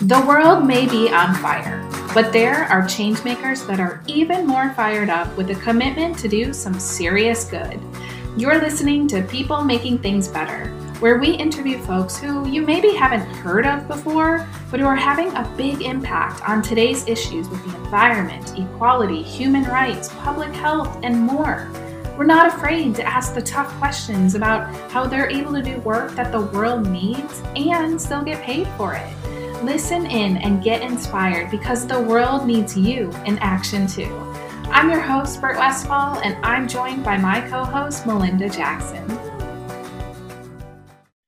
The world may be on fire, but there are changemakers that are even more fired up with a commitment to do some serious good. You're listening to People Making Things Better, where we interview folks who you maybe haven't heard of before, but who are having a big impact on today's issues with the environment, equality, human rights, public health, and more. We're not afraid to ask the tough questions about how they're able to do work that the world needs and still get paid for it. Listen in and get inspired because the world needs you in action too. I'm your host, Britt Westfall, and I'm joined by my co host, Melinda Jackson.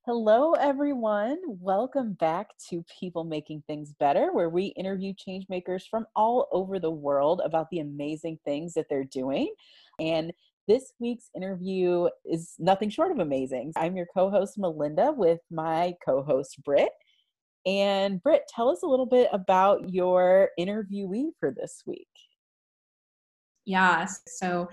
Hello, everyone. Welcome back to People Making Things Better, where we interview changemakers from all over the world about the amazing things that they're doing. And this week's interview is nothing short of amazing. I'm your co host, Melinda, with my co host, Britt. And Britt, tell us a little bit about your interviewee for this week. Yes. So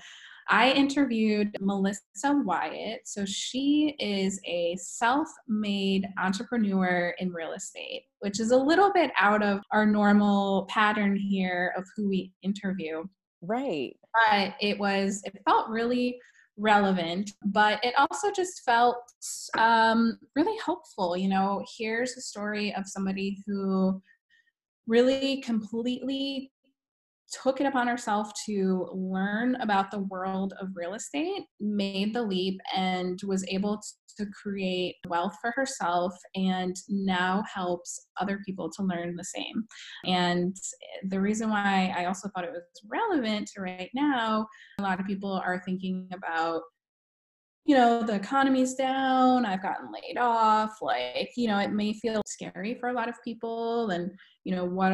I interviewed Melissa Wyatt. So she is a self made entrepreneur in real estate, which is a little bit out of our normal pattern here of who we interview. Right. But it was, it felt really relevant, but it also just felt um, really hopeful. You know, here's a story of somebody who really completely took it upon herself to learn about the world of real estate, made the leap, and was able to create wealth for herself, and now helps other people to learn the same. And the reason why I also thought it was relevant to right now, a lot of people are thinking about you know, the economy's down, I've gotten laid off, like, you know, it may feel scary for a lot of people and, you know, what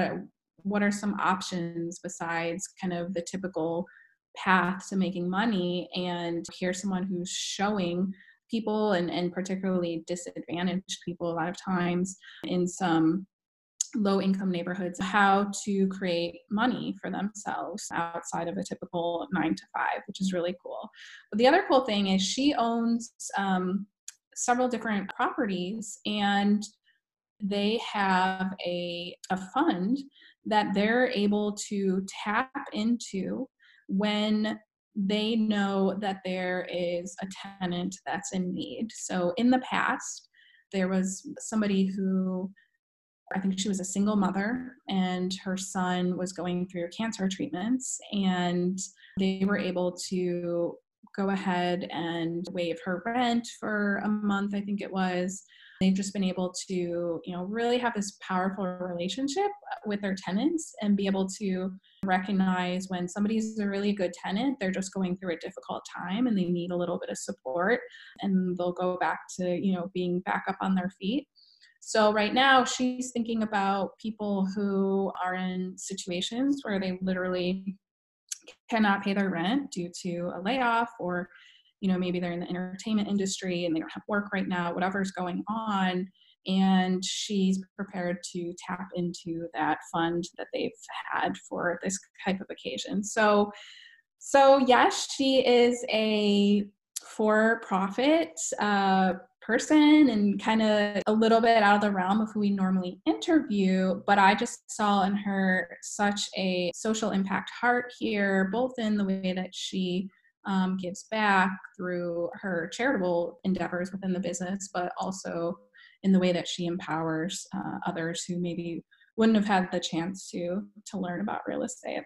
what are some options besides kind of the typical path to making money? And here's someone who's showing people and, and particularly disadvantaged people a lot of times in some low income neighborhoods how to create money for themselves outside of a typical nine to five which is really cool. But the other cool thing is she owns um, several different properties and they have a, a fund that they're able to tap into when they know that there is a tenant that's in need. So in the past, there was somebody who I think she was a single mother and her son was going through cancer treatments and they were able to go ahead and waive her rent for a month I think it was They've just been able to, you know, really have this powerful relationship with their tenants and be able to recognize when somebody's a really good tenant, they're just going through a difficult time and they need a little bit of support and they'll go back to, you know, being back up on their feet. So right now she's thinking about people who are in situations where they literally cannot pay their rent due to a layoff or you know maybe they're in the entertainment industry and they don't have work right now whatever's going on. And she's prepared to tap into that fund that they've had for this type of occasion. So so yes she is a for profit uh, person and kind of a little bit out of the realm of who we normally interview but i just saw in her such a social impact heart here both in the way that she um, gives back through her charitable endeavors within the business, but also in the way that she empowers uh, others who maybe wouldn't have had the chance to to learn about real estate.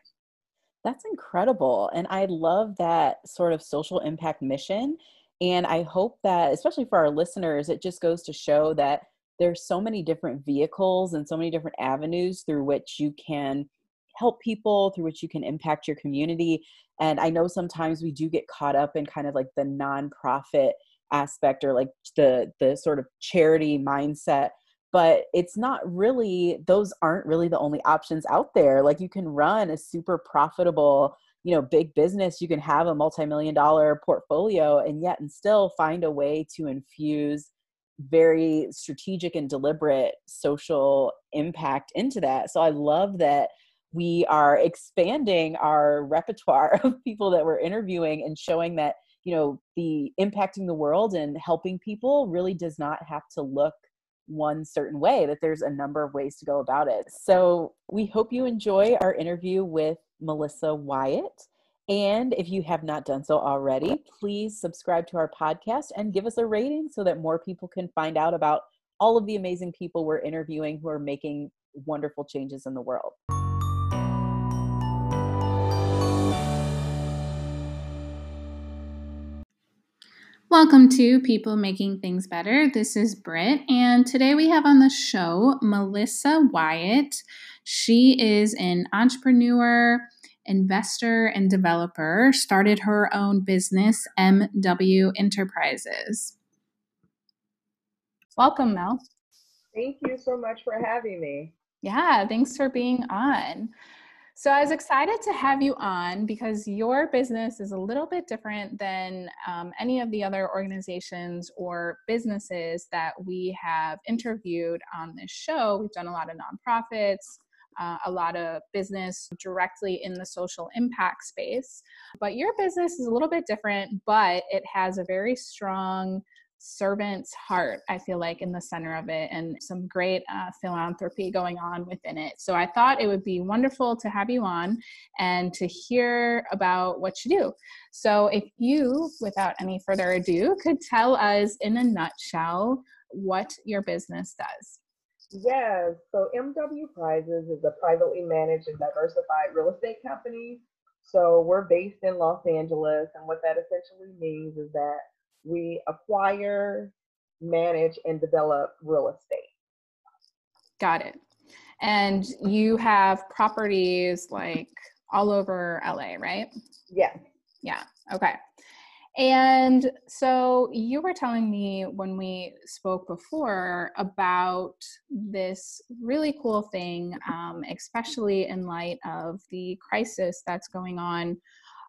That's incredible. And I love that sort of social impact mission. And I hope that, especially for our listeners, it just goes to show that there's so many different vehicles and so many different avenues through which you can help people, through which you can impact your community. And I know sometimes we do get caught up in kind of like the nonprofit aspect or like the the sort of charity mindset but it's not really those aren't really the only options out there like you can run a super profitable you know big business you can have a multi-million dollar portfolio and yet and still find a way to infuse very strategic and deliberate social impact into that so i love that we are expanding our repertoire of people that we're interviewing and showing that you know the impacting the world and helping people really does not have to look one certain way, that there's a number of ways to go about it. So we hope you enjoy our interview with Melissa Wyatt. And if you have not done so already, please subscribe to our podcast and give us a rating so that more people can find out about all of the amazing people we're interviewing who are making wonderful changes in the world. Welcome to People Making Things Better. This is Britt, and today we have on the show Melissa Wyatt. She is an entrepreneur, investor, and developer. Started her own business, MW Enterprises. Welcome, Mel. Thank you so much for having me. Yeah, thanks for being on. So I was excited to have you on because your business is a little bit different than um, any of the other organizations or businesses that we have interviewed on this show. We've done a lot of nonprofits, uh, a lot of business directly in the social impact space. But your business is a little bit different, but it has a very strong servant's heart, I feel like, in the center of it, and some great uh, philanthropy going on within it. So I thought it would be wonderful to have you on and to hear about what you do. So if you, without any further ado, could tell us in a nutshell what your business does. Yes, so MW Prizes is a privately managed and diversified real estate company. So we're based in Los Angeles, and what that essentially means is that we acquire, manage, and develop real estate. Got it. And you have properties like all over LA, right? Yeah. Yeah. Okay. And so you were telling me when we spoke before about this really cool thing, um, especially in light of the crisis that's going on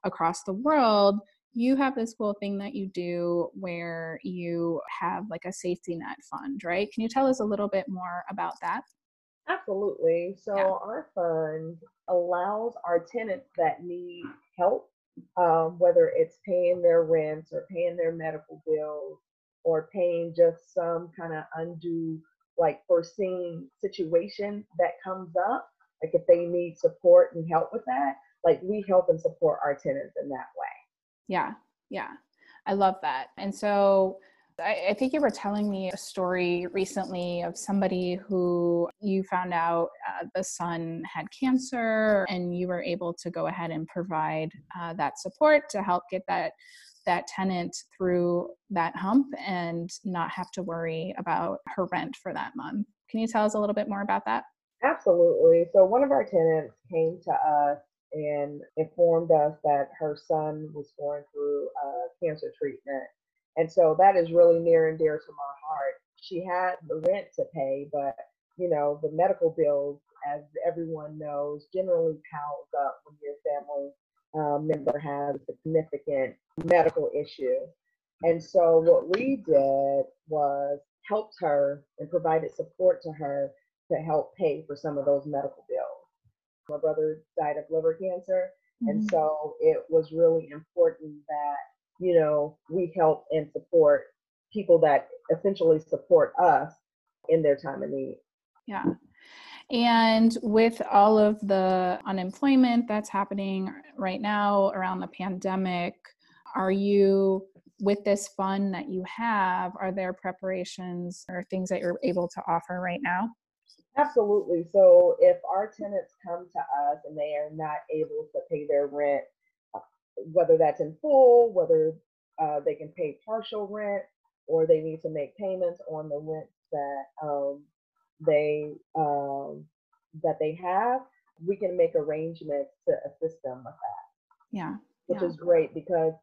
across the world, you have this cool thing that you do where you have like a safety net fund, right? Can you tell us a little bit more about that? Absolutely. So, yeah. our fund allows our tenants that need help, um, whether it's paying their rents or paying their medical bills or paying just some kind of undue, like foreseen situation that comes up, like if they need support and help with that, like we help and support our tenants in that way. Yeah, yeah. I love that. And so I, I, think you were telling me a story recently of somebody who you found out uh, the son had cancer and you were able to go ahead and provide uh, that support to help get that that tenant through that hump and not have to worry about her rent for that month. Can you tell us a little bit more about that? Absolutely. So one of our tenants came to us and informed us that her son was going through uh, cancer treatment. And so that is really near and dear to my heart. She had the rent to pay, but you know, the medical bills, as everyone knows, generally piles up when your family um, member has a significant medical issue. And so what we did was helped her and provided support to her to help pay for some of those medical bills. My brother died of liver cancer. Mm-hmm. And so it was really important that, you know, we help and support people that essentially support us in their time of need. Yeah. And with all of the unemployment that's happening right now around the pandemic, are you with this fund that you have, are there preparations or things that you're able to offer right now? Absolutely. So if our tenants come to us and they are not able to pay their rent, uh, whether that's in full, whether uh, they can pay partial rent, or they need to make payments on the rent that um, they um, that they have, we can make arrangements to assist them with that. Yeah, which yeah. is great because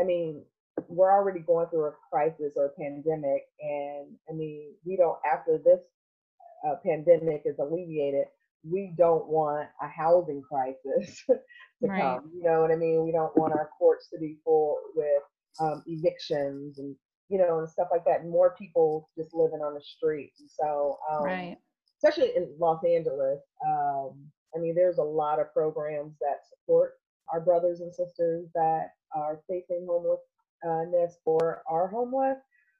I mean we're already going through a crisis or a pandemic, and I mean we don't after this uh, pandemic is alleviated, we don't want a housing crisis to right. come. You know what I mean? We don't want our courts to be full with um, evictions and you know and stuff like that. And more people just living on the street. So, um, right. especially in Los Angeles, um, I mean, there's a lot of programs that support our brothers and sisters that are facing homelessness or are homeless.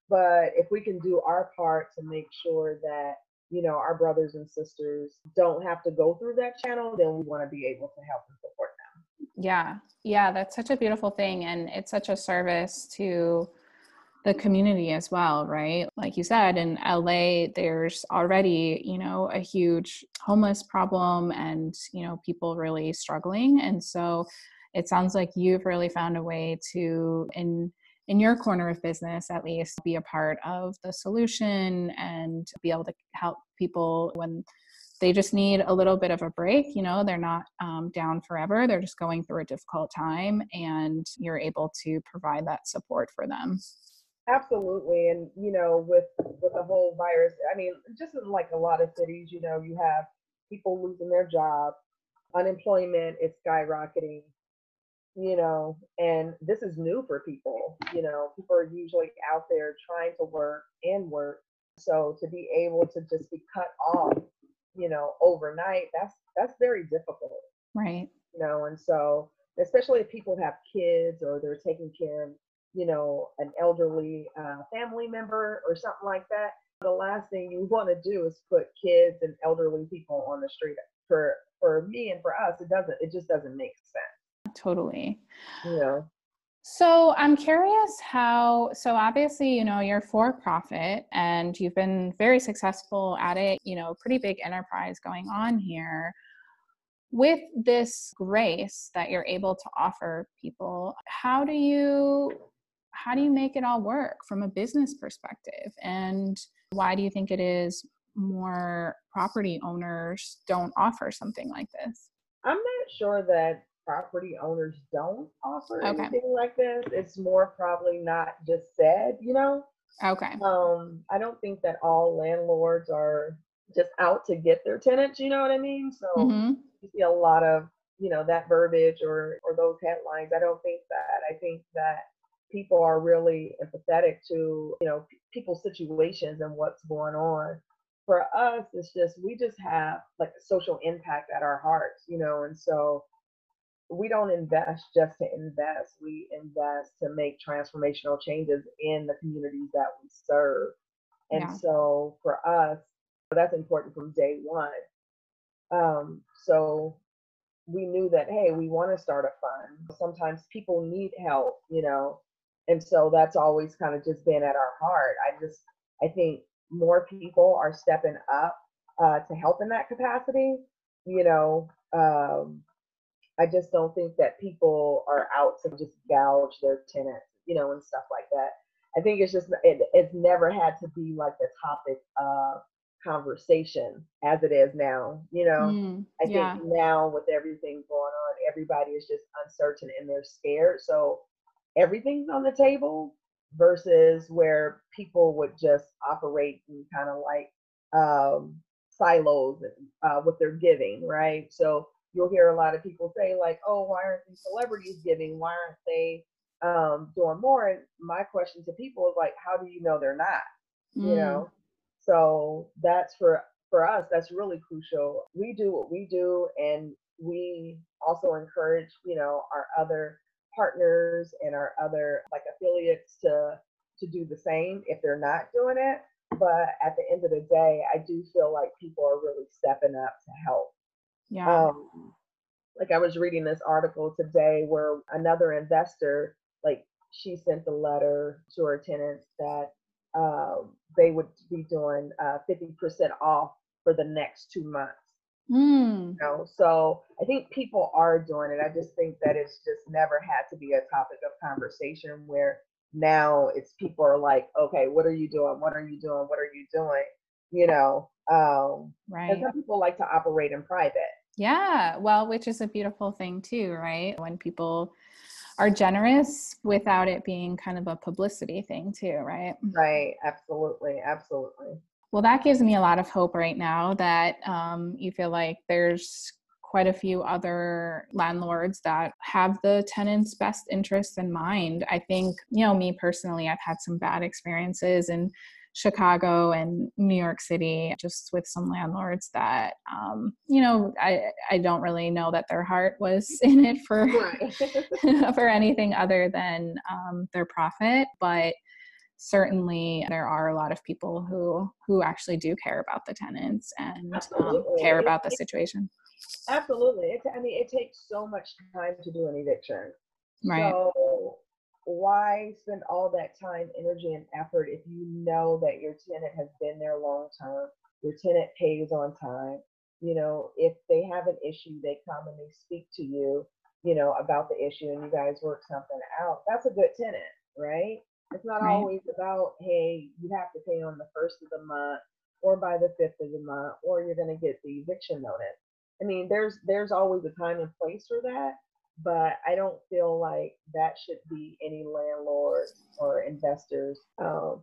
But if we can do our part to make sure that you know our brothers and sisters don't have to go through that channel, then we want to be able to help and support them. Yeah, yeah, that's such a beautiful thing, and it's such a service to the community as well, right? Like you said, in LA, there's already, you know, a huge homeless problem and, you know, people really struggling. And so it sounds like you've really found a way to, in in your corner of business at least be a part of the solution and be able to help people when they just need a little bit of a break you know they're not um, down forever they're just going through a difficult time and you're able to provide that support for them. Absolutely, and you know, with with the whole virus, I mean, just like a lot of cities, you know, you have people losing their job, unemployment is skyrocketing, you know, and this is new for people. You know, people are usually out there trying to work and work, so to be able to just be cut off, you know, overnight, that's that's very difficult. Right. You know, and so especially if people have kids or they're taking care of you know, an elderly uh, family member or something like that, the last thing you want to do is put kids and elderly people on the street. For for me and for us, it doesn't. It just doesn't make sense. Totally. Yeah. So I'm curious how. So obviously, you know, you're for profit and you've been very successful at it. You know, pretty big enterprise going on here with this grace that you're able to offer people how do you how do you make it all work from a business perspective? And why do you think it is more property owners don't offer something like this? I'm not sure that property owners don't offer okay. anything like this. It's more probably not just said, you know? Okay. Um, I don't think that all landlords are just out to get their tenants, you know what I mean? So mm-hmm. you see a lot of, you know, that verbiage or or those headlines. I don't think that. I think that people are really empathetic to you know people's situations and what's going on for us it's just we just have like a social impact at our hearts you know and so we don't invest just to invest. We invest to make transformational changes in the communities that we serve. And yeah. so for us that's important from day one. Um, so we knew that hey we want to start a fund. Sometimes people need help you know? And so that's always kind of just been at our heart. I just i think more people are stepping up uh, to help in that capacity you know? Um, i just don't think that people are out to just gouge their tenants you know and stuff like that i think it's just it, it's never had to be like the topic of conversation as it is now you know mm, i yeah. think now with everything going on everybody is just uncertain and they're scared so everything's on the table versus where people would just operate in kind of like um, silos uh, with their giving, right? So you'll hear a lot of people say like, "Oh, why aren't these celebrities giving? Why aren't they um, doing more?" And my question to people is like, "How do you know they're not?" Mm. You know. So that's for for us. That's really crucial. We do what we do, and we also encourage you know our other partners and our other like affiliates to to do the same if they're not doing it. But at the end of the day, I do feel like people are really stepping up to help. Yeah. Um, like I was reading this article today where another investor, like she sent a letter to her tenants that um, they would be doing uh, 50% off for the next two months. Mm. You know, so I think people are doing it. I just think that it's just never had to be a topic of conversation where now it's people are like, okay, what are you doing? What are you doing? What are you doing? You know, um, right. some people like to operate in private. Yeah, well, which is a beautiful thing too, right? When people are generous without it being kind of a publicity thing too, right? Right, absolutely, absolutely. Well, that gives me a lot of hope right now that um, you feel like there's quite a few other landlords that have the tenants' best interests in mind. I think, you know, me personally, I've had some bad experiences in Chicago and New York City, just with some landlords that, um, you know, I, I don't really know that their heart was in it for, for anything other than um, their profit. But certainly there are a lot of people who who actually do care about the tenants and um, care about the situation. Absolutely. It, i mean it takes so much time to do an eviction. Right. So why spend all that time energy and effort if you know that your tenant has been there long term your tenant pays on time you know if they have an issue they come and they speak to you you know about the issue and you guys work something out that's a good tenant right it's not right. always about, hey, you have to pay on the first of the month or by the fifth of the month, or you're going to get the eviction notice. I mean, there's there's always a time and place for that, but I don't feel like that should be any landlord or investors um,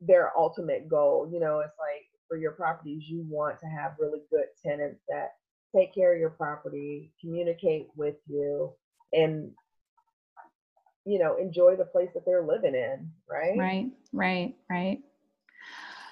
their ultimate goal. You know, it's like for your properties, you want to have really good tenants that take care of your property, communicate with you, and you know enjoy the place that they're living in right right right right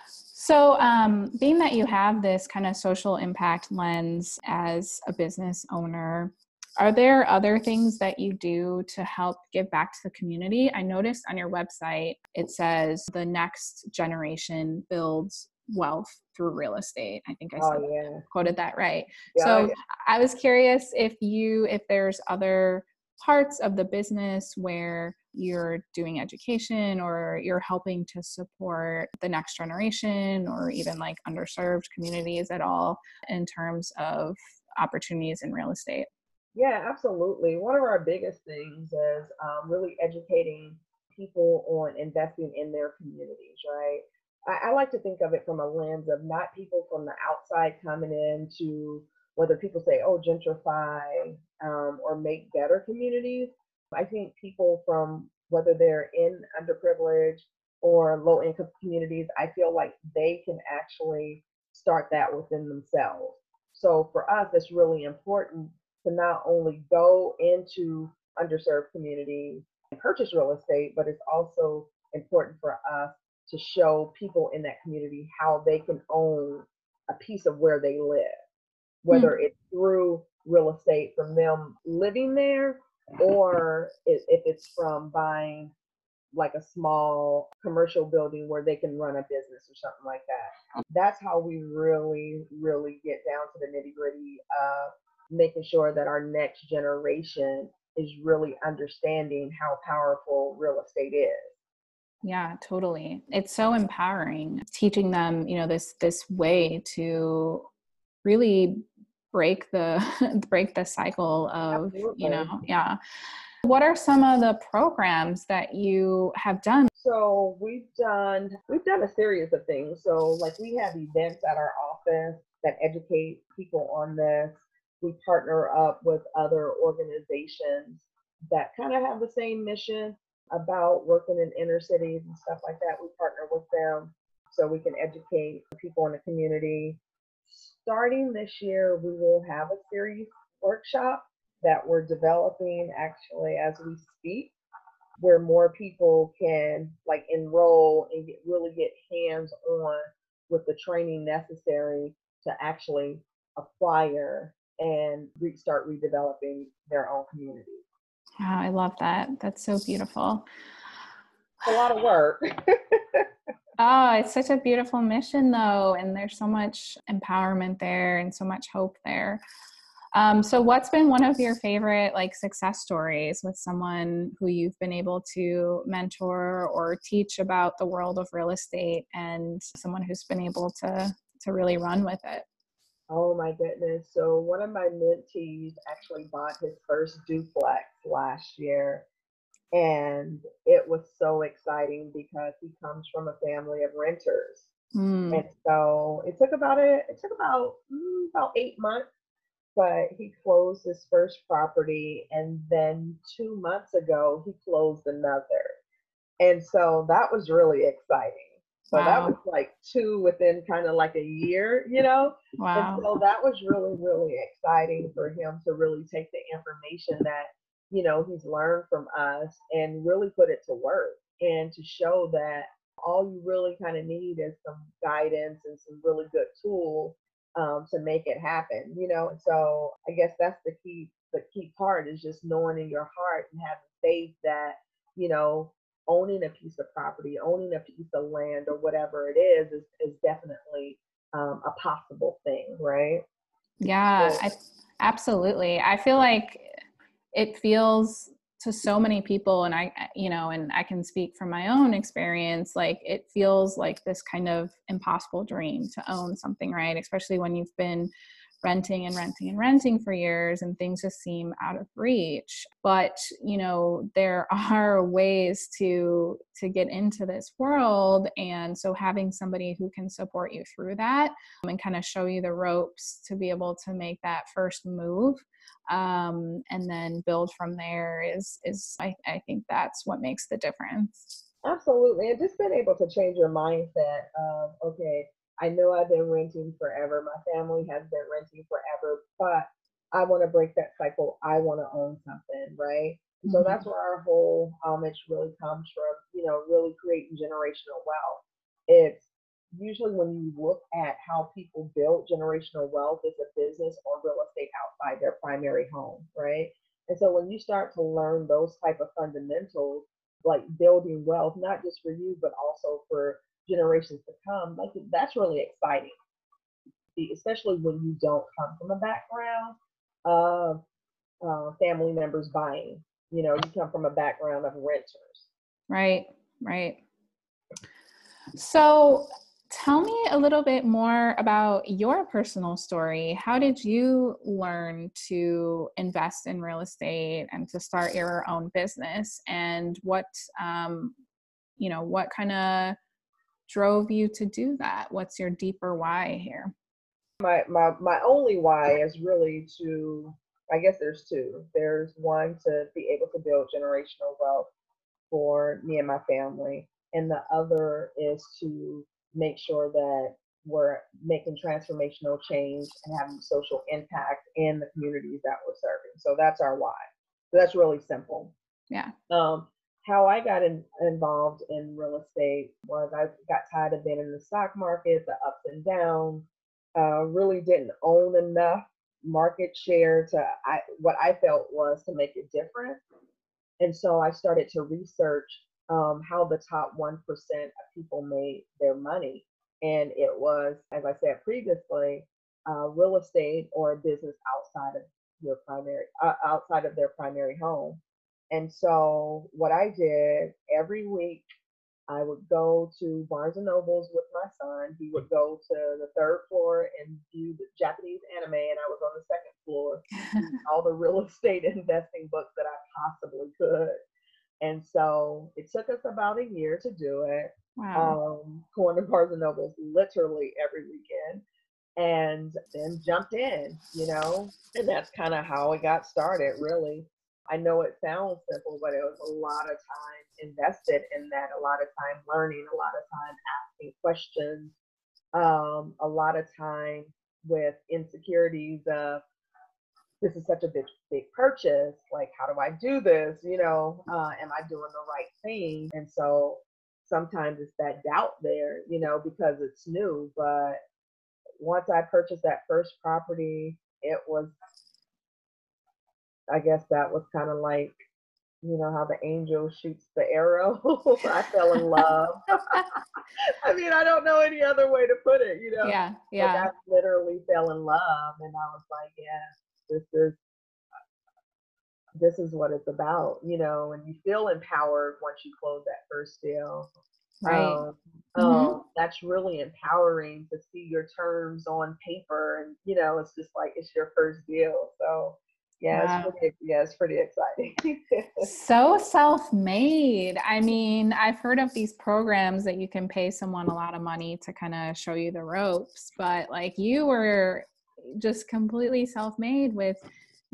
so um, being that you have this kind of social impact lens as a business owner are there other things that you do to help give back to the community i noticed on your website it says the next generation builds wealth through real estate i think i oh, said, yeah. quoted that right yeah, so yeah. i was curious if you if there's other parts of the business where you're doing education or you're helping to support the next generation or even like underserved communities at all in terms of opportunities in real estate? Yeah, absolutely. One of our biggest things is um, really educating people on investing in their communities, right? I, I, like to think of it from a lens of not people from the outside coming in to whether people say, oh, gentrify um, or make better communities. I think people from whether they're in underprivileged or low income communities, I feel like they can actually start that within themselves. So for us, it's really important to not only go into underserved communities and purchase real estate, but it's also important for us to show people in that community how they can own a piece of where they live whether mm. it's through real estate from them living there or if it's from buying like a small commercial building where they can run a business or something like that. That's how we really, really get down to the nitty gritty of making sure that our next generation is really understanding how powerful real estate is. Yeah, totally. It's so empowering teaching them, you know, this this way to really break the break the cycle of Absolutely. you know yeah what are some of the programs that you have done so we've done we've done a series of things so like we have events at our office that educate people on this we partner up with other organizations that kind of have the same mission about working in inner cities and stuff like that. We partner with them so we can educate people in the community. Starting this year, we will have a series workshop that we're developing actually as we speak, where more people can like enroll and get, really get hands on with the training necessary to actually acquire and restart redeveloping their own community. Wow, I love that. That's so beautiful. It's a lot of work. Oh, it's such a beautiful mission, though, and there's so much empowerment there and so much hope there. Um, so, what's been one of your favorite like success stories with someone who you've been able to mentor or teach about the world of real estate, and someone who's been able to to really run with it? Oh my goodness! So, one of my mentees actually bought his first duplex last year, and it was so exciting because he comes from a family of renters. Mm. And so it took about a, it took about mm, about eight months, but he closed his first property, and then two months ago he closed another, and so that was really exciting. So wow. that was like two within kind of like a year, you know? Wow. And so that was really, really exciting for him to really take the information that you know, he's learned from us and really put it to work and to show that all you really kind of need is some guidance and some really good tools um, to make it happen, you know. And so I guess that's the key. The key part is just knowing in your heart and having faith that you know owning a piece of property, owning a piece of land or whatever it is, is, is definitely um, a possible thing, right? Yeah, so, I, absolutely. I feel like it feels to so many people and i you know and i can speak from my own experience like it feels like this kind of impossible dream to own something right especially when you've been renting and renting and renting for years and things just seem out of reach. But you know there are ways to to get into this world and so having somebody who can support you through that and kind of show you the ropes to be able to make that first move um, and then build from there is is I, I think that's what makes the difference. Absolutely and just being able to change your mindset of okay I know I've been renting forever. My family has been renting forever, but I want to break that cycle. I want to own something, right? Mm-hmm. So that's where our whole homage really comes from, you know, really creating generational wealth. It's usually when you look at how people build generational wealth as a business or real estate outside their primary home, right? And so when you start to learn those type of fundamentals, like building wealth, not just for you, but also for generations to come, like that's really exciting, especially when you don't come from a background of uh, family members buying. You know, you come from a background of renters. Right, right. So, tell me a little bit more about your personal story. How did you learn to invest in real estate and to start your own business? And what, um, you know, what kind of drove you to do that? What's your deeper why here? My my my only why is really to I guess there's two. There's one to be able to build generational wealth for me and my family, and the other is to make sure that we're making transformational change and having social impact in the communities that we're serving. So that's our why. So that's really simple. Yeah. Um, how I got in, involved in real estate was I got tired of being in the stock market, the ups and downs. Uh, really didn't own enough market share to I, what I felt was to make a difference. And so I started to research um, how the top 1% of people made their money. And it was, as I said previously, uh, real estate or a business outside of your primary, uh, outside of their primary home. And so what I did every week, I would go to Barnes and Nobles with my son. He would go to the third floor and view the Japanese anime, and I was on the second floor, all the real estate investing books that I possibly could. And so it took us about a year to do it. Wow. Um, going to Barnes and Nobles literally every weekend and then jumped in, you know, and that's kind of how it got started, really. I know it sounds simple, but it was a lot of time invested in that, a lot of time learning, a lot of time asking questions, um, a lot of time with insecurities of this is such a big big purchase like how do i do this? You know uh, am i doing the right thing? And so sometimes it's that doubt there you know because it's new but once i purchased that first property it was I guess that was kind of like, you know, how the angel shoots the arrow. I fell in love. I mean, I don't know any other way to put it, you know. Yeah, yeah. I literally fell in love, and I was like, yeah, this is this is what it's about, you know. And you feel empowered once you close that first deal. Right. Um, mm-hmm. um, that's really empowering to see your terms on paper, and you know, it's just like it's your first deal. So yeah, it's pretty, yeah, it's pretty exciting. so self-made. I mean, I've heard of these programs that you can pay someone a lot of money to kind of show you the ropes, but like you were just completely self-made with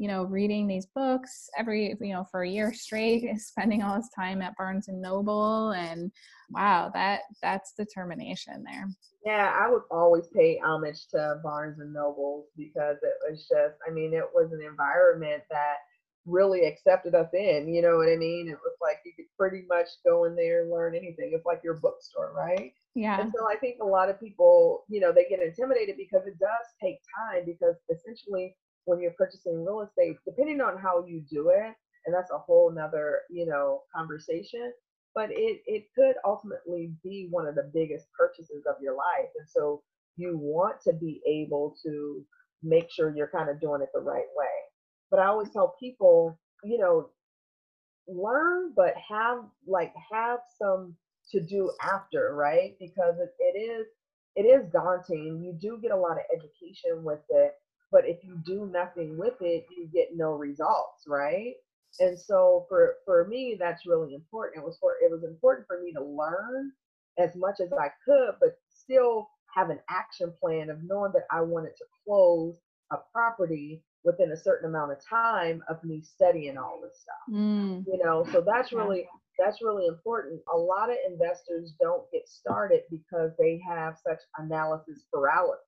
you know reading these books every you know for a year straight spending all this time at barnes and noble and wow that that's determination there. Yeah i would always pay homage to barnes and nobles because it was just i mean it was an environment that really accepted us in you know what i mean? It was like you could pretty much go in there and learn anything. It's like your bookstore right? Yeah. And so i think a lot of people you know they get intimidated because it does take time because essentially when you're purchasing real estate, depending on how you do it, and that's a whole nother, you know, conversation. but it it could ultimately be one of the biggest purchases of your life. And so you want to be able to make sure you're kind of doing it the right way. But I always tell people, you know, learn, but have like have some to do after, right? Because it, it is it is daunting. You do get a lot of education with it, but if you do nothing with it, you get no results, right? And so for for me, that's really important. It was for it was important for me to learn as much as I could, but still have an action plan of knowing that I wanted to close a property within a certain amount of time of me studying all this stuff. Mm. You know, so that's really that's really important. A lot of investors don't get started because they have such analysis paralysis.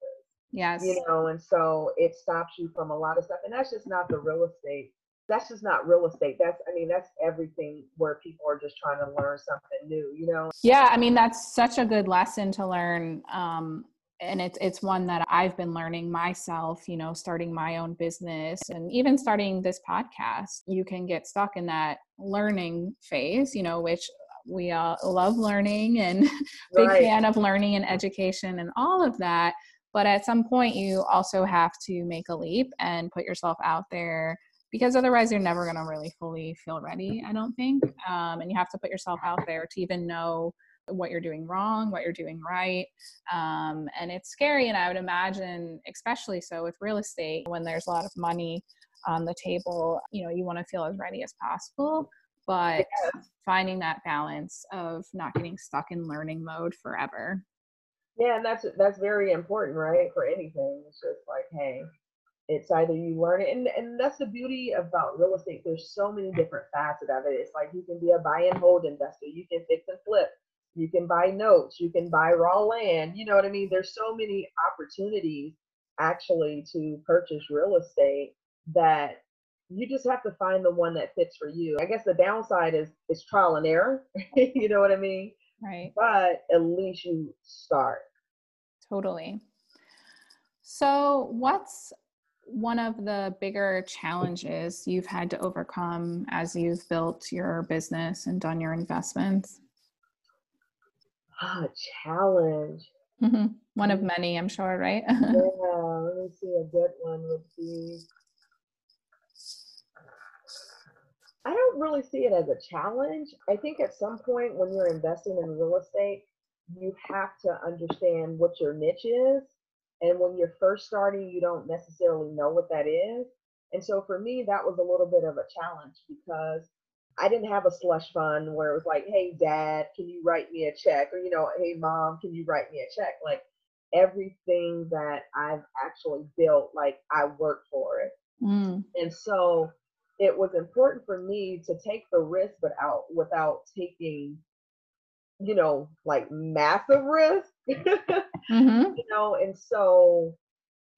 Yes. You know, and so it stops you from a lot of stuff. And that's just not the real estate. That's just not real estate. That's I mean, that's everything where people are just trying to learn something new, you know? Yeah, I mean that's such a good lesson to learn. Um and it's it's one that I've been learning myself, you know, starting my own business and even starting this podcast. You can get stuck in that learning phase, you know, which we all love learning and big right. fan of learning and education and all of that. But at some point, you also have to make a leap and put yourself out there because otherwise, you're never going to really fully feel ready, I don't think. Um, and you have to put yourself out there to even know what you're doing wrong, what you're doing right. Um, and it's scary. And I would imagine, especially so with real estate, when there's a lot of money on the table, you know, you want to feel as ready as possible. But finding that balance of not getting stuck in learning mode forever. Yeah, and that's that's very important, right? For anything. It's just like, hey, it's either you learn it and, and that's the beauty about real estate there's so many different facets of it it's like you can be a buy and hold investor you can fix and flip you can buy notes, you can buy raw land. You know what I mean? There's so many opportunities actually to purchase real estate that you just have to find the one that fits for you. I guess the downside is is trial and error. you know what I mean? Right. But at least you start. Totally. So, what's one of the bigger challenges you've had to overcome as you've built your business and done your investments? Ah, challenge. Mm-hmm. One of many, I'm sure, right? yeah, let me see. A good one would be. I don't really see it as a challenge. I think at some point when you're investing in real estate, you have to understand what your niche is. And when you're first starting, you don't necessarily know what that is. And so for me, that was a little bit of a challenge because I didn't have a slush fund where it was like, hey, dad, can you write me a check? Or, you know, hey, mom, can you write me a check? Like everything that I've actually built, like I worked for it. Mm. And so it was important for me to take the risk, but out without taking, you know, like massive risk. mm-hmm. You know, and so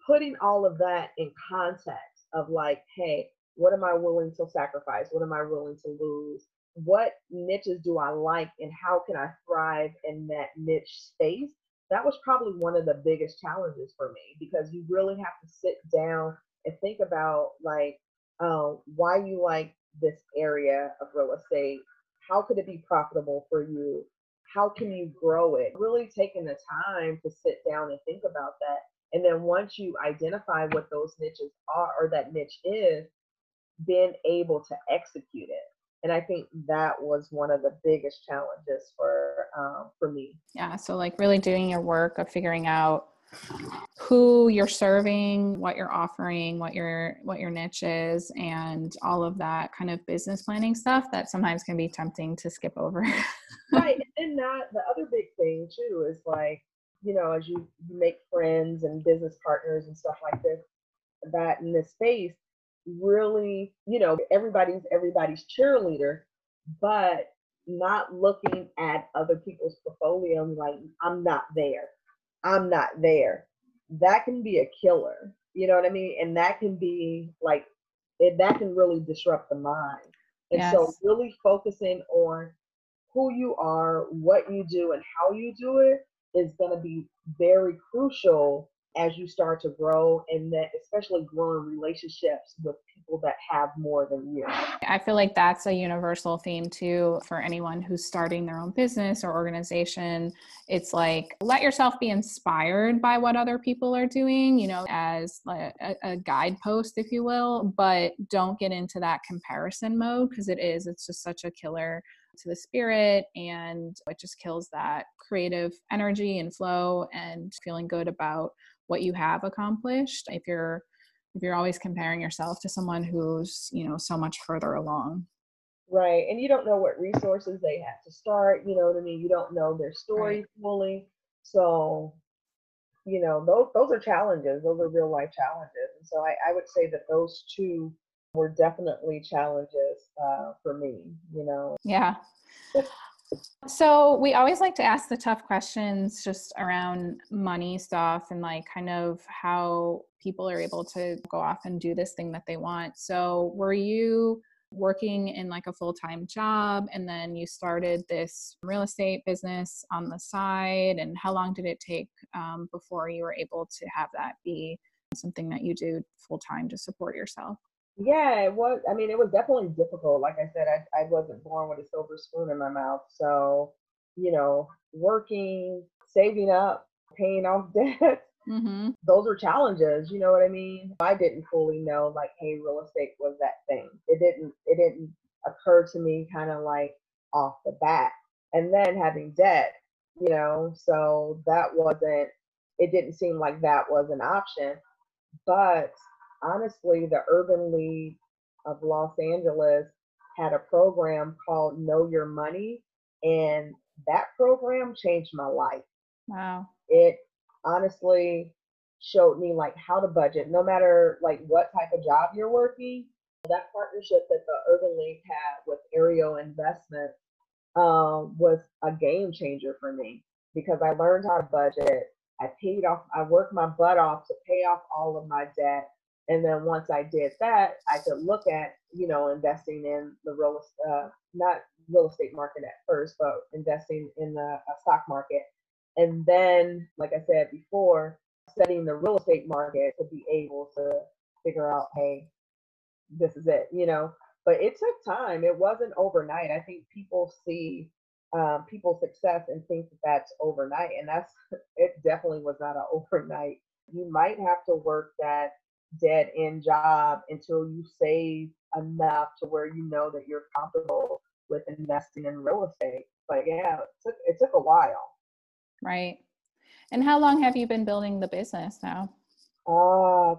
putting all of that in context of like, hey, what am I willing to sacrifice? What am I willing to lose? What niches do I like and how can I thrive in that niche space? That was probably one of the biggest challenges for me because you really have to sit down and think about like um, why you like this area of real estate. How could it be profitable for you? How can you grow it? Really taking the time to sit down and think about that. And then once you identify what those niches are or that niche is, been able to execute it and i think that was one of the biggest challenges for um, for me yeah so like really doing your work of figuring out who you're serving what you're offering what your what your niche is and all of that kind of business planning stuff that sometimes can be tempting to skip over right and that the other big thing too is like you know as you, make friends and business partners and stuff like this that in this space really, you know, everybody's everybody's cheerleader, but not looking at other people's portfolio like, I'm not there. I'm not there. That can be a killer. You know what I mean? And that can be like it, that can really disrupt the mind. And yes. so really focusing on who you are, what you do, and how you do it is going to be very crucial as you start to grow and that especially growing relationships with people that have more than you. I feel like that's a universal theme too for anyone who's starting their own business or organization. It's like let yourself be inspired by what other people are doing, you know, as a, a guidepost, if you will, but don't get into that comparison mode because it is, it's just such a killer to the spirit and it just kills that creative energy and flow and feeling good about what you have accomplished if you're if you're always comparing yourself to someone who's you know so much further along. Right and you don't know what resources they have to start you know what i mean? You don't know their story right. fully so you know those those are challenges those are real life challenges and so i, I would say that those two were definitely challenges uh, for me you know? Yeah so we always like to ask the tough questions just around money stuff and like kind of how people are able to go off and do this thing that they want. So were you working in like a full-time job and then you started this real estate business on the side and how long did it take um, before you were able to have that be something that you do full-time to support yourself yeah, it was. I mean, it was definitely difficult. Like I said, I, I wasn't born with a silver spoon in my mouth. So, you know, working, saving up, paying off debt, mm-hmm. those are challenges. You know what I mean? I didn't fully know, like, hey, real estate was that thing. It didn't. It didn't occur to me kind of like off the bat. And then having debt, you know, so that wasn't. It didn't seem like that was an option, but honestly, the Urban League of Los Angeles had a program called Know Your Money, and that program changed my life. Wow. It honestly showed me like how to budget, no matter like what type of job you're working. That partnership that the Urban League had with Ariel Investment um, was a game changer for me because I learned how to budget. I paid off, I worked my butt off to pay off all of my debt. And then once I did that, I could look at, you know, investing in the real, uh, not real estate market at first, but investing in the stock market. And then, like I said before, studying the real estate market to be able to figure out, hey, this is it, you know. But it took time. It wasn't overnight. I think people see um, people's success and think that that's overnight, and that's it. Definitely was not an overnight. You might have to work that dead end job until you save enough to where you know that you're comfortable with investing in real estate. But yeah, it took it took a while. Right. And how long have you been building the business now? Uh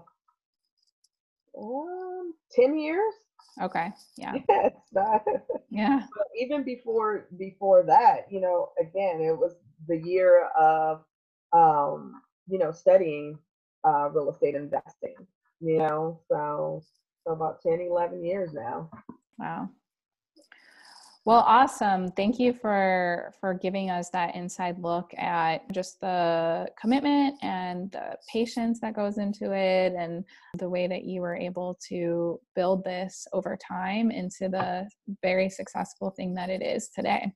um, 10 years. Okay. Yeah. Yes. That, yeah. even before before that, you know, again, it was the year of um, you know, studying uh, real estate investing you know, so, so about 10, 11 years now. Wow. Well, awesome. Thank you for for giving us that inside look at just the commitment and the patience that goes into it and the way that you were able to build this over time into the very successful thing that it is today.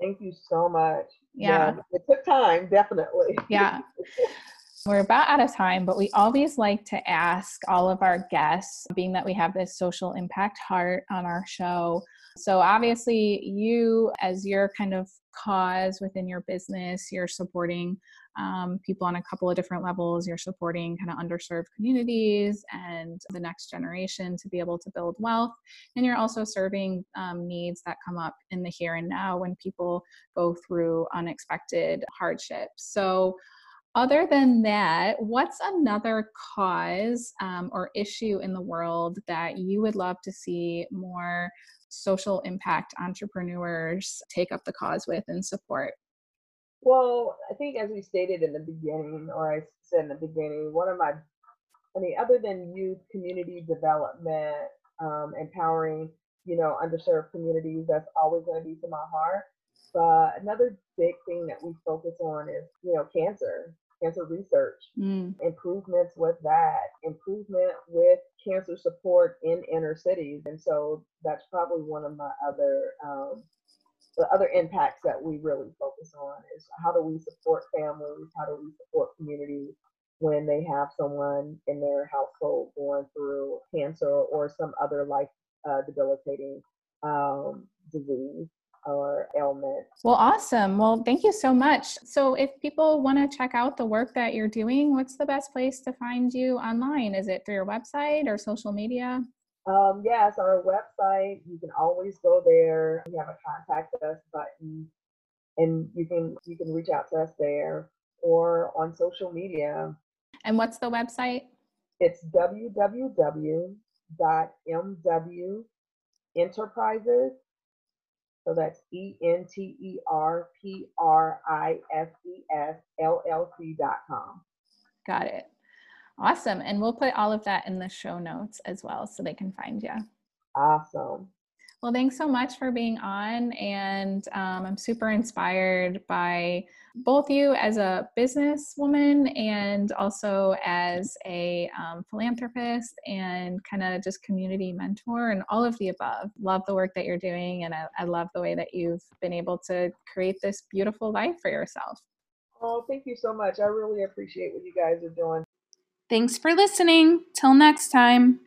Thank you so much. Yeah. yeah it took time, definitely. Yeah. We're about out of time, but we always like to ask all of our guests, being that we have this social impact heart on our show. So, obviously, you, as your kind of cause within your business, you're supporting um, people on a couple of different levels. You're supporting kind of underserved communities and the next generation to be able to build wealth. And you're also serving um, needs that come up in the here and now when people go through unexpected hardships. So, other than that, what's another cause um, or issue in the world that you would love to see more social impact entrepreneurs take up the cause with and support? Well, I think as we stated in the beginning, or I said in the beginning, one of my, I mean, other than youth community development, um, empowering, you know, underserved communities, that's always going to be to my heart. But another big thing that we focus on is, you know, cancer cancer research, mm. improvements with that, improvement with cancer support in inner cities. And so that's probably one of my other um, the other impacts that we really focus on is how do we support families, how do we support communities when they have someone in their household going through cancer or some other life uh, debilitating um, disease or ailment. Well, awesome. Well, thank you so much. So, if people want to check out the work that you're doing, what's the best place to find you online? Is it through your website or social media? Um, yes, our website. You can always go there. We have a contact us button, and you can you can reach out to us there or on social media. And what's the website? It's www.mwenterprises. So that's E N T E R P R I S E S L L C dot com. Got it. Awesome. And we'll put all of that in the show notes as well so they can find you. Awesome. Well, thanks so much for being on. And um, I'm super inspired by both you as a businesswoman and also as a um, philanthropist and kind of just community mentor and all of the above. Love the work that you're doing. And I, I love the way that you've been able to create this beautiful life for yourself. Oh, thank you so much. I really appreciate what you guys are doing. Thanks for listening. Till next time.